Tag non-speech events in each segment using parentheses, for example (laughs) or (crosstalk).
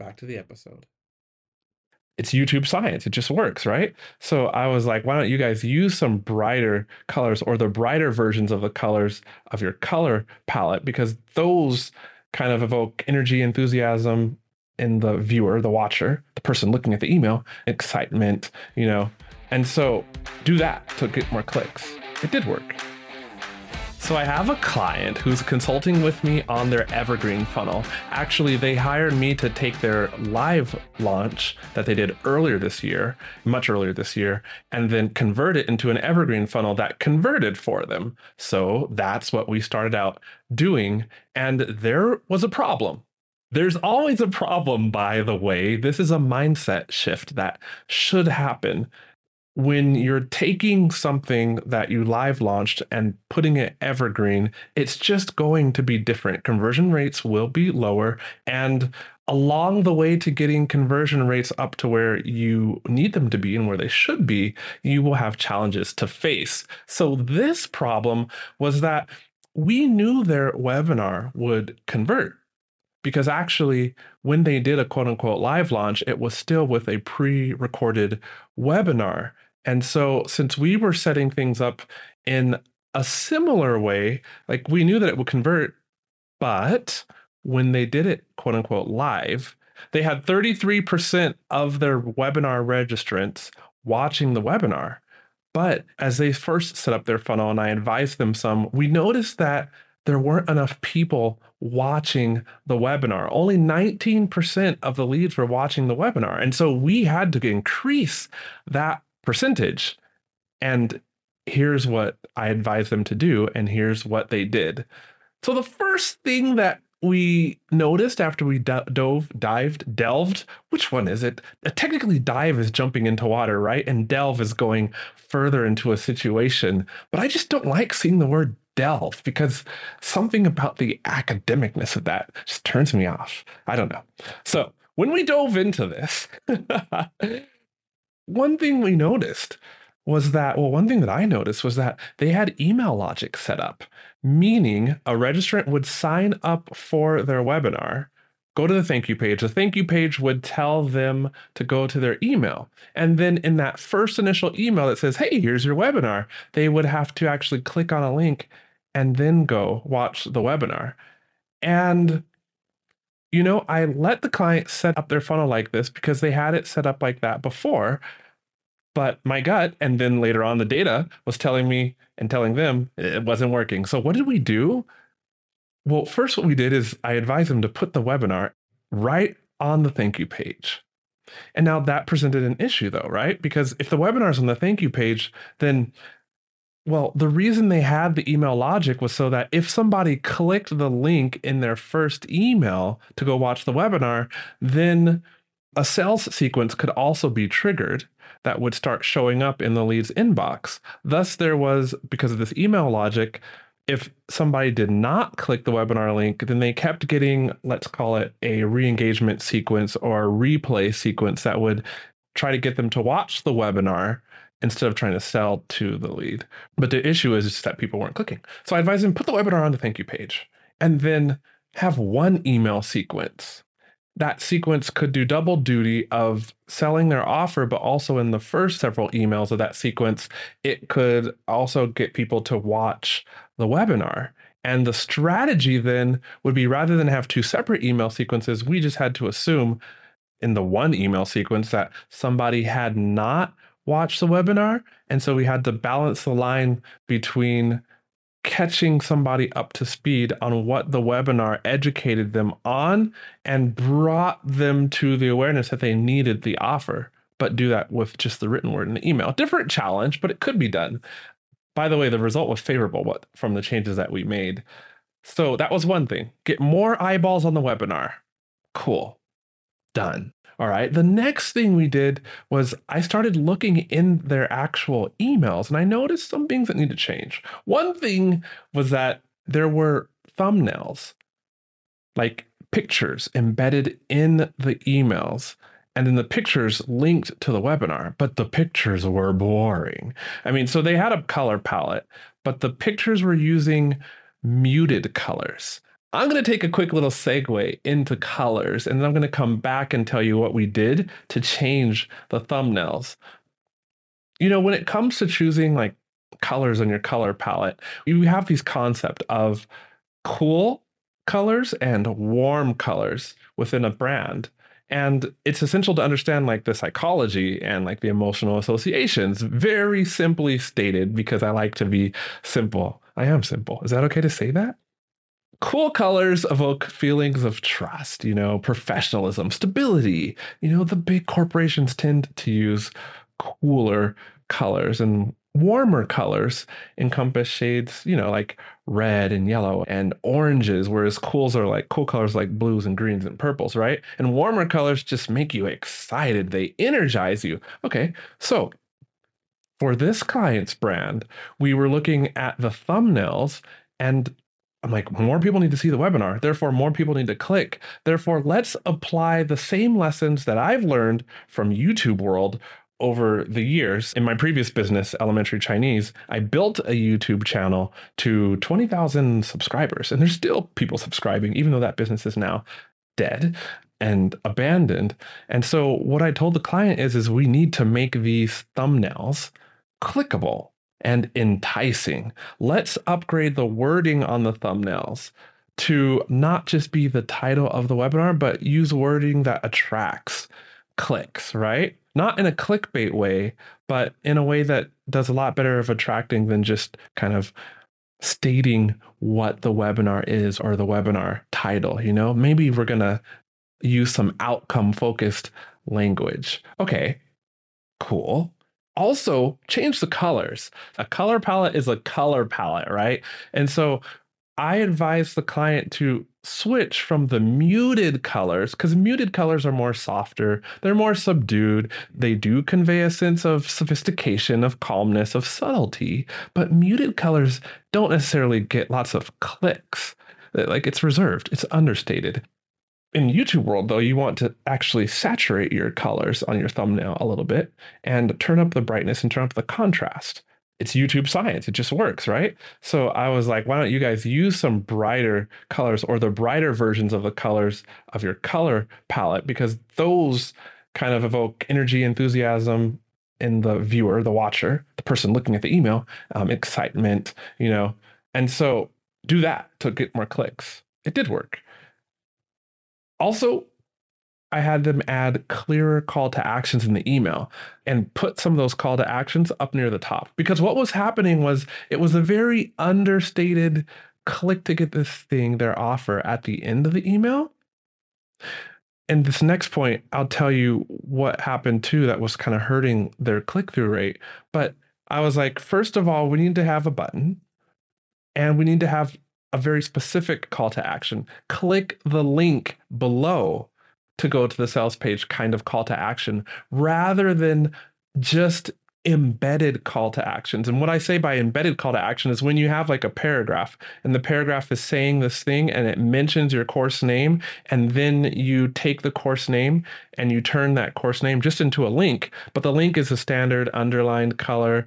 Back to the episode it's YouTube science. It just works, right? So I was like, why don't you guys use some brighter colors or the brighter versions of the colors of your color palette because those kind of evoke energy, enthusiasm in the viewer, the watcher, the person looking at the email, excitement, you know. And so do that to get more clicks. It did work. So I have a client who's consulting with me on their evergreen funnel. Actually, they hired me to take their live launch that they did earlier this year, much earlier this year, and then convert it into an evergreen funnel that converted for them. So that's what we started out doing. And there was a problem. There's always a problem, by the way. This is a mindset shift that should happen when you're taking something that you live launched and putting it evergreen, it's just going to be different. Conversion rates will be lower. And along the way to getting conversion rates up to where you need them to be and where they should be, you will have challenges to face. So, this problem was that we knew their webinar would convert because actually when they did a quote unquote live launch it was still with a pre-recorded webinar and so, since we were setting things up in a similar way, like we knew that it would convert, but when they did it, quote unquote, live, they had 33% of their webinar registrants watching the webinar. But as they first set up their funnel and I advised them some, we noticed that there weren't enough people watching the webinar. Only 19% of the leads were watching the webinar. And so we had to increase that percentage. And here's what I advise them to do, and here's what they did. So the first thing that we noticed after we dove, dived, delved. Which one is it? Technically, dive is jumping into water, right? And delve is going further into a situation. But I just don't like seeing the word delve because something about the academicness of that just turns me off. I don't know. So when we dove into this, (laughs) one thing we noticed was that, well, one thing that I noticed was that they had email logic set up, meaning a registrant would sign up for their webinar, go to the thank you page. The thank you page would tell them to go to their email. And then in that first initial email that says, hey, here's your webinar, they would have to actually click on a link and then go watch the webinar. And you know, I let the client set up their funnel like this because they had it set up like that before. But my gut, and then later on the data was telling me and telling them it wasn't working. So what did we do? Well, first, what we did is I advised them to put the webinar right on the thank you page. And now that presented an issue, though, right? Because if the webinar is on the thank you page, then well, the reason they had the email logic was so that if somebody clicked the link in their first email to go watch the webinar, then a sales sequence could also be triggered that would start showing up in the lead's inbox. Thus, there was, because of this email logic, if somebody did not click the webinar link, then they kept getting, let's call it a re engagement sequence or replay sequence that would try to get them to watch the webinar instead of trying to sell to the lead. But the issue is just that people weren't clicking. So I advise them put the webinar on the thank you page and then have one email sequence. That sequence could do double duty of selling their offer, but also in the first several emails of that sequence, it could also get people to watch the webinar. And the strategy then would be rather than have two separate email sequences, we just had to assume in the one email sequence that somebody had not watched the webinar. And so we had to balance the line between catching somebody up to speed on what the webinar educated them on and brought them to the awareness that they needed the offer, but do that with just the written word in the email. Different challenge, but it could be done. By the way, the result was favorable what, from the changes that we made. So that was one thing. Get more eyeballs on the webinar. Cool. Done. All right. The next thing we did was I started looking in their actual emails and I noticed some things that need to change. One thing was that there were thumbnails, like pictures embedded in the emails. And then the pictures linked to the webinar, but the pictures were boring. I mean, so they had a color palette, but the pictures were using muted colors. I'm going to take a quick little segue into colors, and then I'm going to come back and tell you what we did to change the thumbnails. You know, when it comes to choosing like colors on your color palette, you have these concept of cool colors and warm colors within a brand. And it's essential to understand like the psychology and like the emotional associations, very simply stated, because I like to be simple. I am simple. Is that okay to say that? Cool colors evoke feelings of trust, you know, professionalism, stability. You know, the big corporations tend to use cooler colors and warmer colors encompass shades, you know, like red and yellow and oranges, whereas cools are like cool colors like blues and greens and purples, right? And warmer colors just make you excited. They energize you. Okay, so for this client's brand, we were looking at the thumbnails and I'm like, more people need to see the webinar. Therefore, more people need to click. Therefore, let's apply the same lessons that I've learned from YouTube world over the years. In my previous business, Elementary Chinese, I built a YouTube channel to 20,000 subscribers, and there's still people subscribing, even though that business is now dead and abandoned. And so what I told the client is is we need to make these thumbnails clickable and enticing. Let's upgrade the wording on the thumbnails to not just be the title of the webinar, but use wording that attracts clicks, right? Not in a clickbait way, but in a way that does a lot better of attracting than just kind of stating what the webinar is or the webinar title. You know, maybe we're going to use some outcome focused language. Okay, cool also change the colors. A color palette is a color palette, right? And so I advise the client to switch from the muted colors because muted colors are more softer, they're more subdued. They do convey a sense of sophistication, of calmness, of subtlety, but muted colors don't necessarily get lots of clicks. Like it's reserved, it's understated in YouTube world, though, you want to actually saturate your colors on your thumbnail a little bit and turn up the brightness and turn up the contrast. It's YouTube science. It just works, right? So I was like, why don't you guys use some brighter colors or the brighter versions of the colors of your color palette? Because those kind of evoke energy, enthusiasm in the viewer, the watcher, the person looking at the email, um, excitement, you know. And so do that to get more clicks. It did work. Also, I had them add clearer call to actions in the email and put some of those call to actions up near the top. Because what was happening was it was a very understated click to get this thing, their offer at the end of the email. And this next point, I'll tell you what happened too that was kind of hurting their click through rate. But I was like, first of all, we need to have a button and we need to have a very specific call to action. Click the link below to go to the sales page kind of call to action rather than just embedded call to actions. And what I say by embedded call to action is when you have like a paragraph and the paragraph is saying this thing and it mentions your course name, and then you take the course name and you turn that course name just into a link, but the link is a standard underlined color.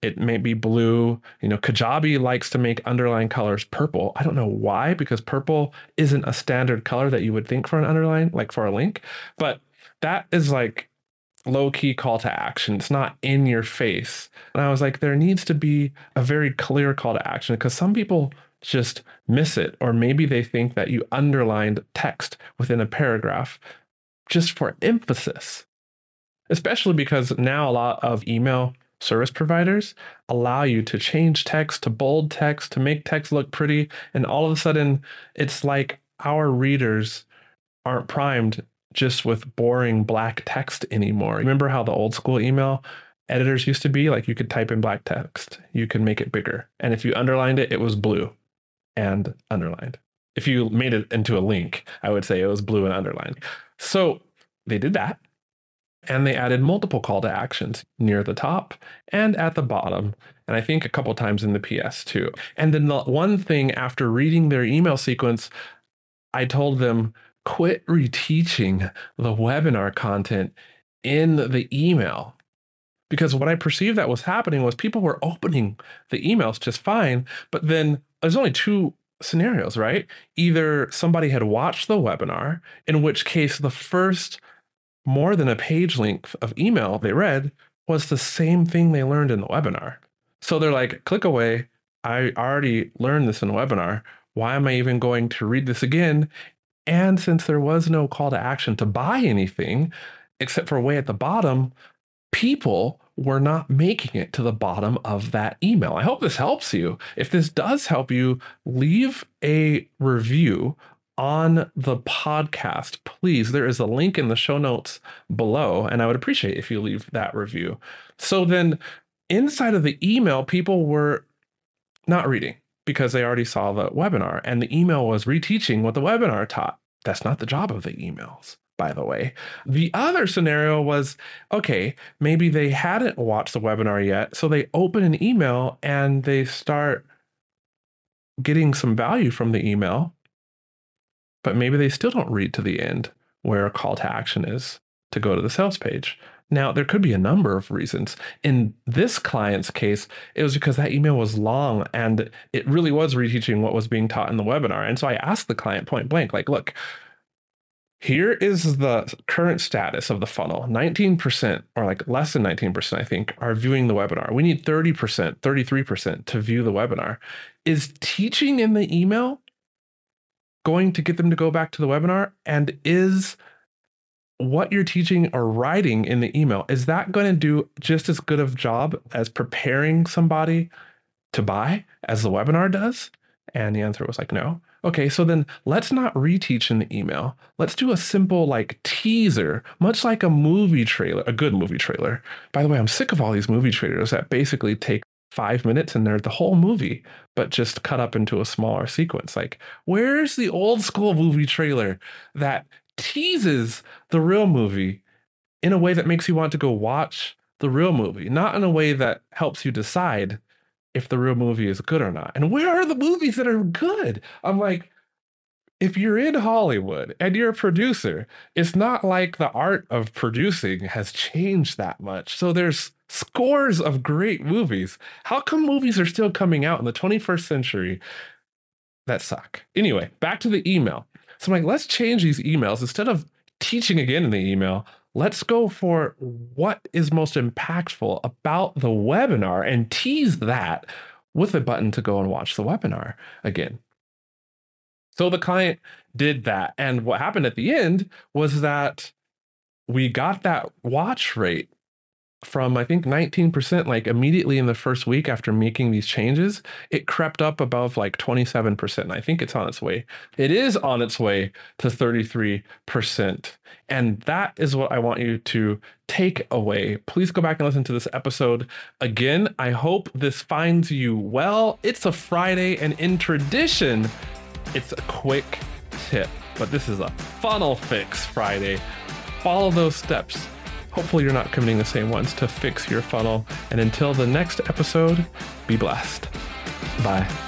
It may be blue. You know, Kajabi likes to make underline colors purple. I don't know why, because purple isn't a standard color that you would think for an underline, like for a link. But that is like low key call to action. It's not in your face. And I was like, there needs to be a very clear call to action because some people just miss it, or maybe they think that you underlined text within a paragraph just for emphasis, especially because now a lot of email service providers allow you to change text to bold text to make text look pretty and all of a sudden it's like our readers aren't primed just with boring black text anymore. Remember how the old school email editors used to be? Like you could type in black text, you could make it bigger. And if you underlined it, it was blue and underlined. If you made it into a link, I would say it was blue and underlined. So they did that. And they added multiple call to actions near the top and at the bottom. And I think a couple times in the PS too. And then the one thing after reading their email sequence, I told them, quit reteaching the webinar content in the email. Because what I perceived that was happening was people were opening the emails just fine, but then there's only two scenarios, right? Either somebody had watched the webinar, in which case the first more than a page length of email they read was the same thing they learned in the webinar. So they're like, click away. I already learned this in the webinar. Why am I even going to read this again? And since there was no call to action to buy anything, except for way at the bottom, people were not making it to the bottom of that email. I hope this helps you. If this does help you, leave a review on the podcast. Please, there is a link in the show notes below, and I would appreciate if you leave that review. So then, inside of the email, people were not reading because they already saw the webinar and the email was reteaching what the webinar taught. That's not the job of the emails, by the way. The other scenario was okay, maybe they hadn't watched the webinar yet. So they open an email and they start getting some value from the email, but maybe they still don't read to the end where a call to action is to go to the sales page. Now, there could be a number of reasons. In this client's case, it was because that email was long and it really was reteaching what was being taught in the webinar. And so I asked the client point blank, like, look, here is the current status of the funnel 19%, or like less than 19%, I think, are viewing the webinar. We need 30%, 33% to view the webinar. Is teaching in the email going to get them to go back to the webinar? And is what you're teaching or writing in the email is that going to do just as good of job as preparing somebody to buy as the webinar does? And the answer was like no. Okay so then let's not reteach in the email. Let's do a simple like teaser much like a movie trailer a good movie trailer. By the way i'm sick of all these movie trailers that basically take five minutes and they're the whole movie, but just cut up into a smaller sequence. Like, where's the old school movie trailer that teases the real movie in a way that makes you want to go watch the real movie, not in a way that helps you decide if the real movie is good or not. And where are the movies that are good? I'm like, if you're in Hollywood and you're a producer, it's not like the art of producing has changed that much. So there's scores of great movies. How come movies are still coming out in the 21st century that suck? Anyway, back to the email. So I'm like, let's change these emails. Instead of teaching again in the email, let's go for what is most impactful about the webinar and tease that with a button to go and watch the webinar again. So the client did that. And what happened at the end was that we got that watch rate from I think 19%, like immediately in the first week after making these changes, it crept up above like 27%. And I think it's on its way. It is on its way to 33%. And that is what I want you to take away. Please go back and listen to this episode again. I hope this finds you well. It's a Friday, and in tradition, it's a quick tip, but this is a funnel fix Friday. Follow those steps Hopefully, you're not committing the same ones to fix your funnel. And until the next episode, be blessed. Bye.